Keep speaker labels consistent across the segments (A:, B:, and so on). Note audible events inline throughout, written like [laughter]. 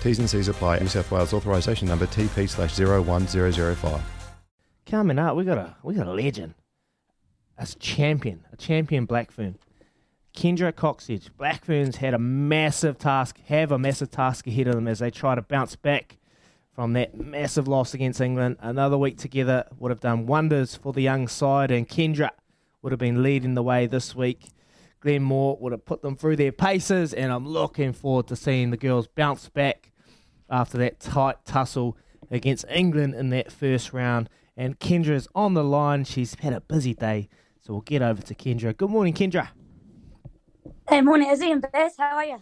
A: T's and C's apply. New South Wales authorisation number TP slash 01005.
B: Coming up, we got a we got a legend. A champion, a champion Blackfern. Kendra Cocksedge. Blackferns had a massive task, have a massive task ahead of them as they try to bounce back from that massive loss against England. Another week together would have done wonders for the young side, and Kendra would have been leading the way this week. Glenn Moore would have put them through their paces, and I'm looking forward to seeing the girls bounce back after that tight tussle against England in that first round. And Kendra's on the line. She's had a busy day, so we'll get over to Kendra. Good morning, Kendra.
C: Hey, morning, Izzy and Bess. How are you?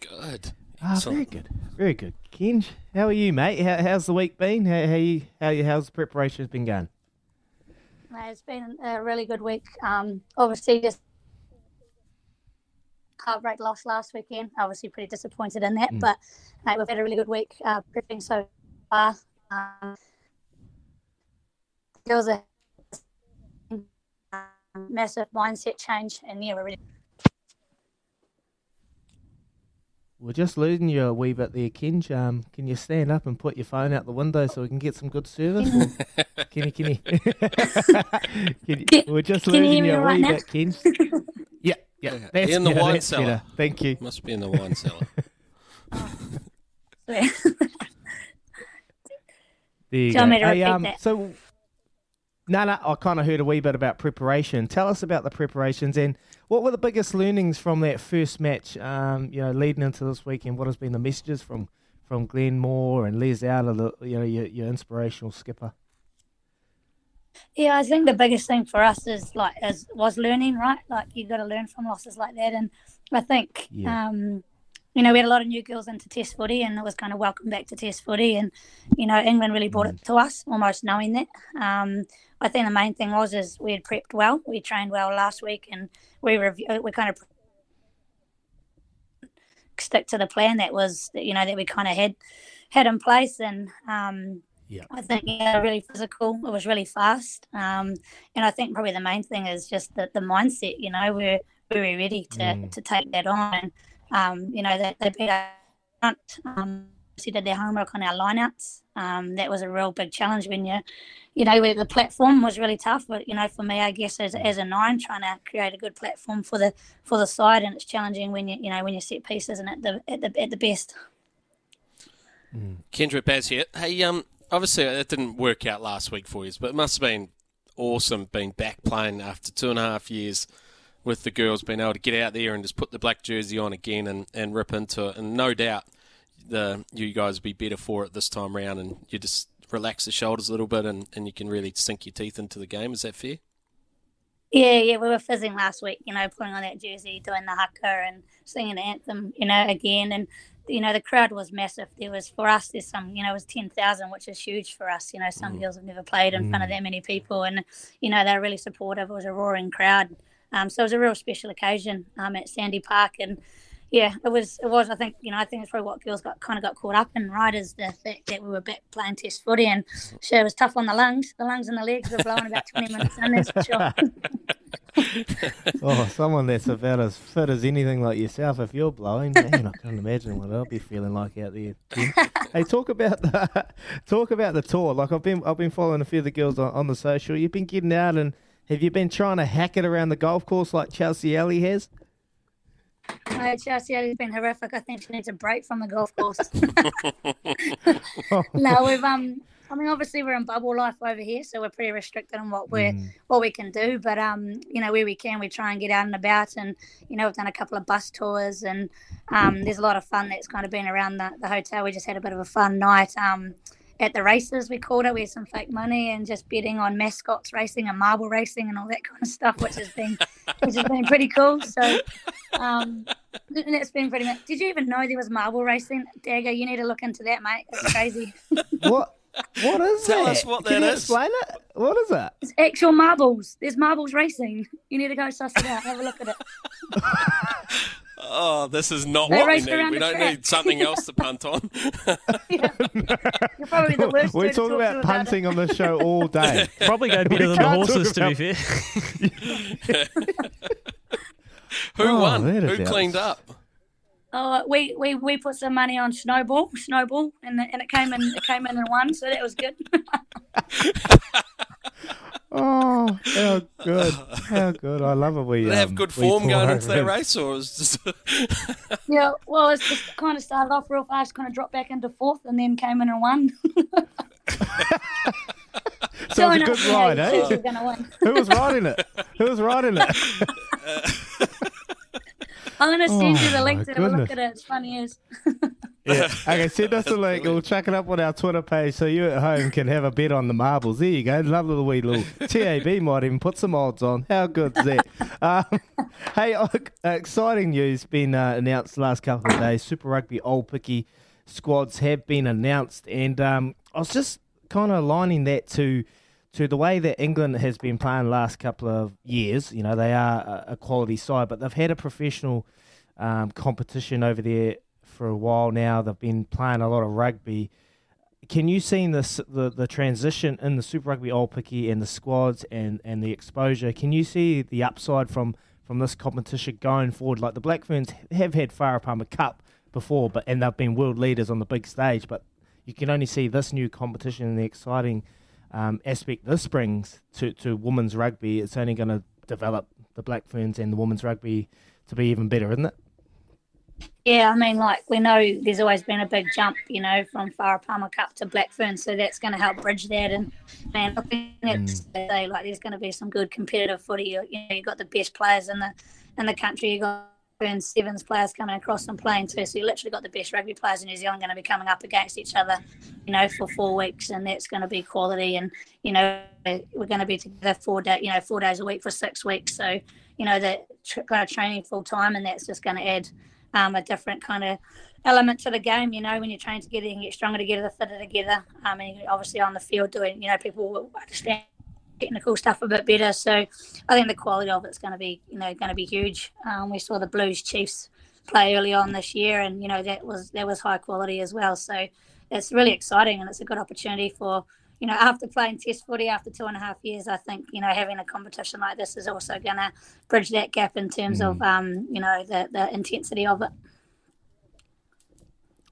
D: Good.
B: Ah, very good, very good. Kenj, how are you, mate? How, how's the week been? How, how you? How you? How's the preparations been going?
C: It's been a really good week. Um, obviously, just heartbreak loss last weekend. Obviously, pretty disappointed in that, mm. but mate, we've had a really good week uh, prepping so far. Um, there was a massive mindset change, and yeah, we're ready.
B: We're just losing you a wee bit there, Kenj. Um, can you stand up and put your phone out the window so we can get some good service? can you? Can [laughs] you? [laughs] can you we're just losing you, you a right wee now? bit, Kenj. [laughs] yeah, yeah.
E: In the
B: better,
E: wine cellar.
B: Better. Thank you.
E: Must be in the wine cellar. [laughs]
B: there you go. Hey, um, so, no, no, I kind of heard a wee bit about preparation. Tell us about the preparations and what were the biggest learnings from that first match? Um, you know, leading into this weekend, what has been the messages from from Glenn Moore and Les Out, the you know your, your inspirational skipper?
C: Yeah, I think the biggest thing for us is like is was learning, right? Like you got to learn from losses like that, and I think yeah. um, you know we had a lot of new girls into Test footy, and it was kind of welcome back to Test footy, and you know England really brought mm. it to us, almost knowing that. Um, I think the main thing was is we had prepped well, we trained well last week, and we review we kind of stick to the plan that was you know that we kind of had had in place, and um, yeah. I think yeah, really physical. It was really fast, um, and I think probably the main thing is just the, the mindset. You know, we're very ready to, mm. to take that on. Um, you know, they, they beat our front. Um, did their homework on our lineouts. Um, that was a real big challenge when you, you know, the platform was really tough. But you know, for me, I guess as, as a nine, trying to create a good platform for the for the side, and it's challenging when you you know when you set pieces and at the at the at the best.
E: Mm. Kendra Baz here. Hey, um, obviously it didn't work out last week for you, but it must have been awesome being back playing after two and a half years with the girls, being able to get out there and just put the black jersey on again and, and rip into it. And no doubt the you guys will be better for it this time round and you just relax the shoulders a little bit and, and you can really sink your teeth into the game. Is that fair?
C: Yeah, yeah, we were fizzing last week, you know, putting on that jersey, doing the haka and singing the anthem, you know, again. And you know, the crowd was massive. There was for us, there's some, you know, it was ten thousand, which is huge for us. You know, some mm. girls have never played in mm. front of mm. that many people, and you know, they're really supportive. It was a roaring crowd, um, so it was a real special occasion um, at Sandy Park, and yeah, it was. It was. I think you know. I think it's probably what girls got kind of got caught up in, right? Is the fact that we were back playing Test footy, and sure, it was tough on the lungs. The lungs and the legs were blowing about twenty minutes in. That's for sure. [laughs] [laughs]
B: oh, someone that's about as fit as anything like yourself, if you're blowing, man, I can't imagine what I'll be feeling like out there. [laughs] hey, talk about the [laughs] talk about the tour. Like I've been I've been following a few of the girls on, on the social. You've been getting out and have you been trying to hack it around the golf course like Chelsea Alley has?
C: Uh, Chelsea has been horrific. I think she needs a break from the golf course. no, we've um. I mean, obviously we're in bubble life over here, so we're pretty restricted on what we're mm. what we can do. But um, you know, where we can, we try and get out and about, and you know, we've done a couple of bus tours, and um, there's a lot of fun that's kind of been around the, the hotel. We just had a bit of a fun night. Um, at the races we called it. We had some fake money and just betting on mascots racing and marble racing and all that kind of stuff, which has been which has been pretty cool. So um, it's been pretty much. Did you even know there was marble racing, Dagger? You need to look into that, mate. It's crazy.
B: what? What is [laughs]
E: Tell
B: that?
E: us what
B: Can
E: that
B: you
E: is.
B: explain it? What is it?
C: It's actual marbles. There's marbles racing. You need to go suss it out. Have a look at it. [laughs]
E: Oh, this is not
C: They
E: what we
C: raced
E: need.
C: around
E: We
C: the
E: don't
C: track.
E: need something else to [laughs] punt on.
C: You're probably the worst.
B: we
C: to
B: talk
C: to
B: about
C: it.
B: punting on the show all day.
F: Probably go better than the
B: can't talk
F: horses, to be fair.
E: Who
B: Oh,
E: won?
B: that is
E: Who cleaned up?
C: Oh, we, we, we put some money on snowball, snowball, and the, and it came in it came in and won, so that was good. [laughs]
B: Oh, how good! How good! I love it. We
E: Did they have
B: um,
E: good form going into that race, or was just [laughs]
C: yeah, well, it's just kind of started off real fast, kind of dropped back into fourth, and then came in and won. [laughs]
B: So it was a good ride, eh?
C: we were gonna win.
B: Who was riding it? Who was riding it?
C: I'm gonna send you the
B: Oh,
C: link to have a look
B: goodness.
C: at it. It's funny as. [laughs]
B: Yeah. [laughs] Okay, send us a link. We'll chuck it up on our Twitter page so you at home can have a bet on the marbles. There you go. Lovely little wee little [laughs] TAB might even put some odds on. How good is that? um, hey, uh, exciting news been uh, announced the last couple of days. Super Rugby Aupiki squads have been announced, and um, I was just kind of aligning that to to the way that England has been playing the last couple of years. You know, they are a, quality side, but they've had a professional um, competition over there for a while now. They've been playing a lot of rugby. Can you see this the, the transition in the Super Rugby Aupiki and the squads and, and the exposure? Can you see the upside from, from this competition going forward? Like the Black Ferns have had Farah Cup before, but and they've been world leaders on the big stage, but you can only see this new competition and the exciting um, aspect this brings to, to women's rugby. It's only going to develop the Black Ferns and the women's rugby to be even better, isn't it?
C: Yeah, I mean, like we know there's always been a big jump, you know, from Farah Palmer Cup to Black Blackfern, so that's going to help bridge that. And man, looking at say, like there's going to be some good competitive footy. You, you know, you've got the best players in the in the country. You got Burn Sevens players coming across and playing too. So you literally got the best rugby players in New Zealand going to be coming up against each other, you know, for four weeks, and that's going to be quality. And you know, we're going to be together four day, you know, four days a week for six weeks. So you know, that kind of training full time, and that's just going to add um, a different kind of element to the game. You know, when you're train together, you can get stronger together, fitter together. Um, and you're obviously on the field doing, you know, people understand technical stuff a bit better. So I think the quality of it's going to be, you know, going to be huge. Um, we saw the Blues Chiefs play early on this year, and you know that was that was high quality as well. So it's really exciting, and it's a good opportunity for. You know, after playing Test footy after two and a half years, I think you know having a competition like this is also going to bridge that gap in terms of um, you know the the intensity of it.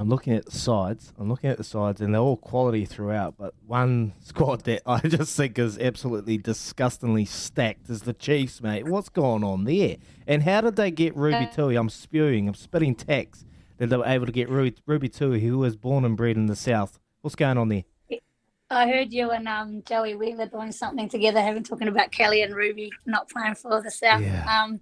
B: I'm looking at the sides. I'm looking at the sides, and they're all quality throughout. But one [laughs] squad that I just think is absolutely disgustingly stacked is the Chiefs, mate. What's going on there? And how did they get Ruby
C: Uh,
B: Tui? I'm spewing. I'm spitting tax that they were able to get Ruby, Ruby Tui, who was born and bred in the South. What's going on there?
C: I heard you and um, Joey Wheeler doing something together, having talking about Kelly and Ruby not playing for the South.
B: Yeah.
C: Um,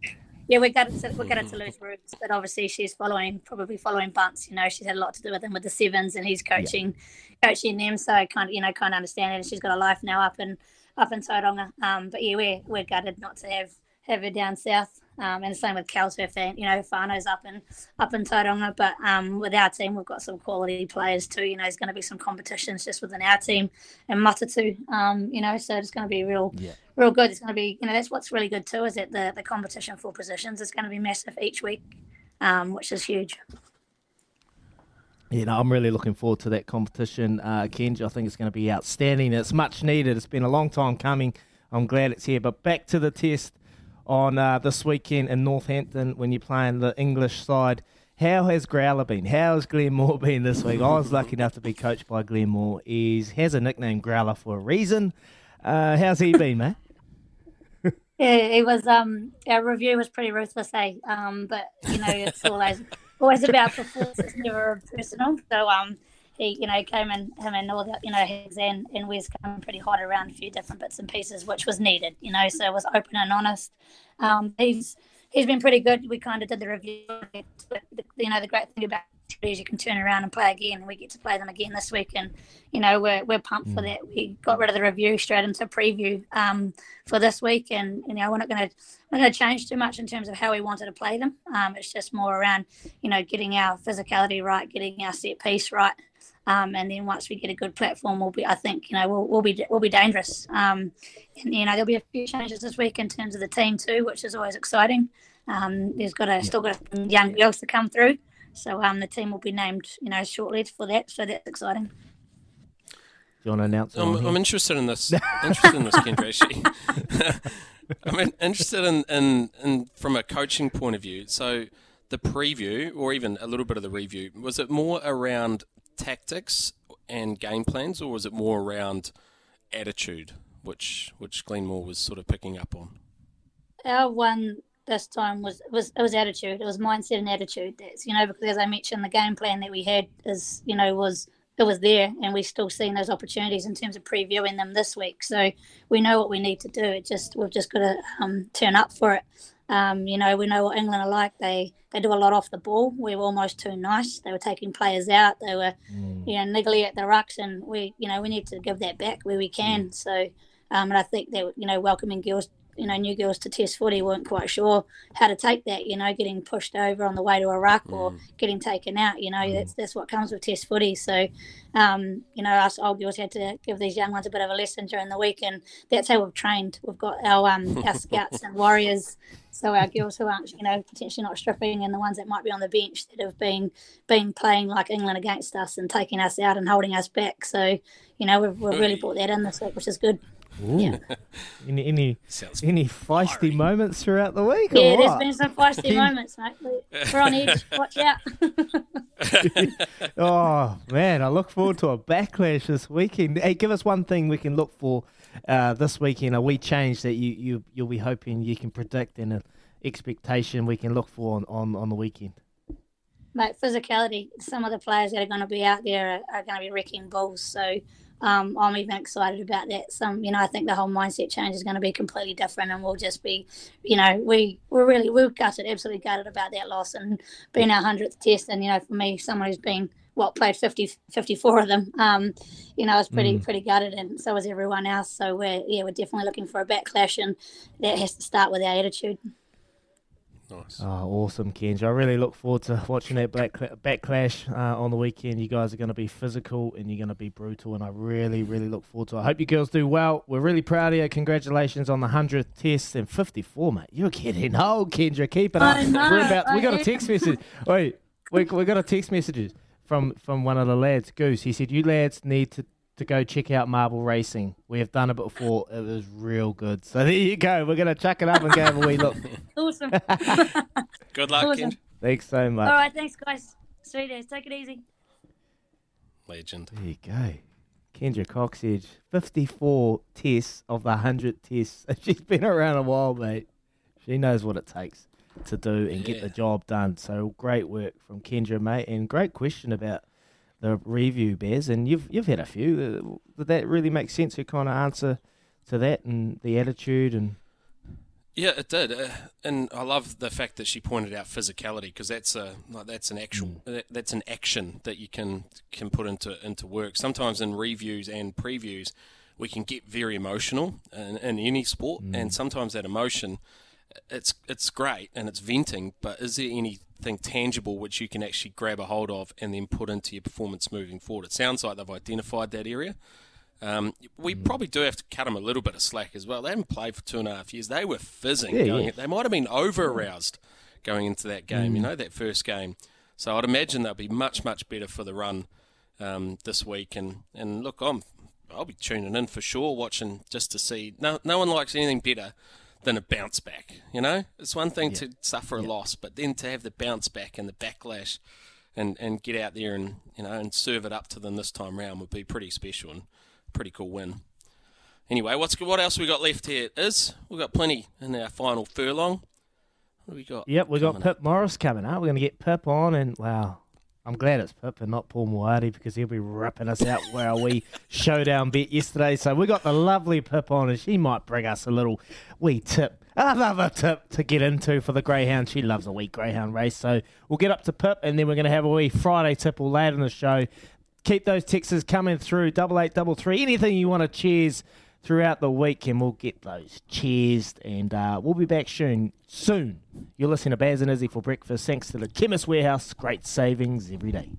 C: yeah, we got to, we got to lose Rubes, but obviously she's following, probably following Bunce. You know, she's had a lot to do with him with the sevens, and he's coaching, coaching them. So I kind of, you know, kind of understand it. And she's got a life now up in up in Tauranga. Um, but yeah, we're we're gutted not to have have her down south. Um, and the same with Cal's her fan, you know, Fano's up in up in Tauranga. But um, with our team, we've got some quality players too. You know, there's going to be some competitions just within our team and Matatu. Um, you know, so it's going to be real, real good. It's going to be, you know, that's what's really good too is that the the competition for positions is going to be massive each week. um, which is huge.
B: You know, I'm really looking forward to that competition, uh, Kenji. I think it's going to be outstanding. It's much needed. It's been a long time coming. I'm glad it's here. But back to the test on uh, this weekend in Northampton when you're playing the English side. How has Growler been? How has Glenn Moore [laughs] been this week? I was lucky enough to be coached by Glenn Moore. He has a nickname Growler for a reason. Uh, how's he been, man? [laughs]
C: Yeah, it was. Um, our review was pretty ruthless, eh? Um, but you know, it's always always about performance. It's never personal. So um, he, you know, came in him and all the, you know, his and and Wes came pretty hot around a few different bits and pieces, which was needed. You know, so it was open and honest. Um, he's he's been pretty good. We kind of did the review. You know, the great thing about is you can turn around and play again, and we get to play them again this week. And you know, we're we're pumped mm. for that. We got rid of the review straight into preview um, for this week, and you know, we're not going to not going to change too much in terms of how we wanted to play them. Um, it's just more around you know getting our physicality right, getting our set piece right. Um, and then once we get a good platform, we'll be. I think you know we'll, we'll be we'll be dangerous. Um, and you know there'll be a few changes this week in terms of the team too, which is always exciting. Um, there's got a, still got young girls to come through, so um, the team will be named, you know, shortly for that. So that's exciting. Do
B: you want to announce?
E: I'm, I'm interested in this. [laughs] interested in this, Kendra. Actually, [laughs] I'm interested in, in, in from a coaching point of view. So the preview, or even a little bit of the review, was it more around tactics and game plans, or was it more around attitude, which which Glenn Moore was sort of picking up on?
C: Our one this time was was it was attitude. It was mindset and attitude. That's you know because as I mentioned, the game plan that we had is you know was it was there, and we're still seeing those opportunities in terms of previewing them this week. So we know what we need to do. It just we've just got to um, turn up for it. Um, you know, we know what England are like. They they do a lot off the ball. We were almost too nice. They were taking players out. They were, mm. you know, niggly at the rucks, and we, you know, we need to give that back where we can. Mm. So, um, and I think that you know, welcoming girls you know, new girls to test footy weren't quite sure how to take that, you know, getting pushed over on the way to ruck mm. or getting taken out, you know, mm. that's that's what comes with test footy. So, um, you know, us old girls had to give these young ones a bit of a lesson during the week, and that's how we've trained. We've got our um, [laughs] our scouts and warriors, so our girls who aren't, you know, potentially not stripping, and the ones that might be on the bench that have been been playing like England against us and taking us out and holding us back. So, you know, we've, we've really brought that in this week, which is good.
B: Yeah. [laughs] any any, any feisty moments throughout the week?
C: Yeah, there's been some feisty moments, mate. We're on edge. Watch out. [laughs]
B: oh [laughs] man, I look forward to a backlash this weekend. Hey, give us one thing we can look for uh, this weekend. A wee change that you you you'll be hoping you can predict and an expectation we can look for on, on, on the weekend.
C: Mate, physicality. Some of the players that are going to be out there are, are going to be wrecking balls. So um, I'm even excited about that. Some, you know, I think the whole mindset change is going to be completely different, and we'll just be, you know, we we're really we're gutted, absolutely gutted about that loss and being our hundredth test. And you know, for me, someone who's been what played 50, 54 of them, um, you know, I was pretty mm. pretty gutted, and so was everyone else. So we're yeah, we're definitely looking for a backlash, and that has to start with our attitude.
B: Nice. Oh, awesome, Kenji. I really look forward to watching that black backlash uh, on the weekend. You guys are going to be physical and you're going to be brutal, and I really, really look forward to it. I hope you girls do well. We're really proud of you. Congratulations on the 100th test and 54, mate. You're kidding. [laughs] Oh, Kendra, keep it up. We're about, we got a text message. Wait, we, we got a text message from, from one of the lads, Goose. He said, You lads need to to go check out Marble Racing. We have done it before. It was real good. So there you go. We're going to chuck it up and go have a wee look. [laughs]
C: awesome. [laughs]
E: good luck, awesome.
B: Thanks so much.
C: All right. Thanks, guys. Sweet as. Take it easy.
E: Legend.
B: There you go. Kendra Cocksedge, 54 tests of the 100 tests. [laughs] She's been around a while, mate. She knows what it takes to do and yeah. get the job done. So great work from Kendra, mate. And great question about – the review bears, and you've you've had a few. Uh, did that really make sense? to kind of answer to that and the attitude and.
E: Yeah, it did, uh, and I love the fact that she pointed out physicality because that's a like that's an actual mm. that's an action that you can can put into into work. Sometimes in reviews and previews, we can get very emotional in, in any sport, mm. and sometimes that emotion, it's it's great and it's venting, but is there any thing tangible which you can actually grab a hold of and then put into your performance moving forward. It sounds like they've identified that area. Um, we mm. probably do have to cut them a little bit of slack as well. They haven't played for two and a half years. They were fizzing. Yeah, going, yeah. They might have been over aroused going into that game. You know, that first game. So I'd imagine they'll be much much better for the run um, this week. And, and look, I'm I'll be tuning in for sure, watching just to see. No no one likes anything better than a bounce back. You know, it's one thing to suffer a loss, but then to have the bounce back and the backlash. And, and get out there and you know and serve it up to them this time round would be pretty special and pretty cool win. Anyway, what's what else we got left here? Is we've got plenty in our final furlong. What do we got?
B: Yep, we got
E: coming up?
B: Pip Morris coming up. We're going to get Pip on, and wow, I'm glad it's Pip and not Paul Moati because he'll be ripping us out where we [laughs] showdown bet yesterday. So we got the lovely Pip on, and she might bring us a little wee tip, another tip to get into for the Greyhound. She loves a wee Greyhound race. So we'll get up to Pip, and then we're going to have a wee Friday tipple later in the show. Keep those texts coming through, double eight, double three, anything you want to cheers throughout the week, and we'll get those cheers. And uh, we'll be back soon. Soon. You're listening to Baz and Izzy for breakfast. Thanks to the Chemist Warehouse. Great savings every day.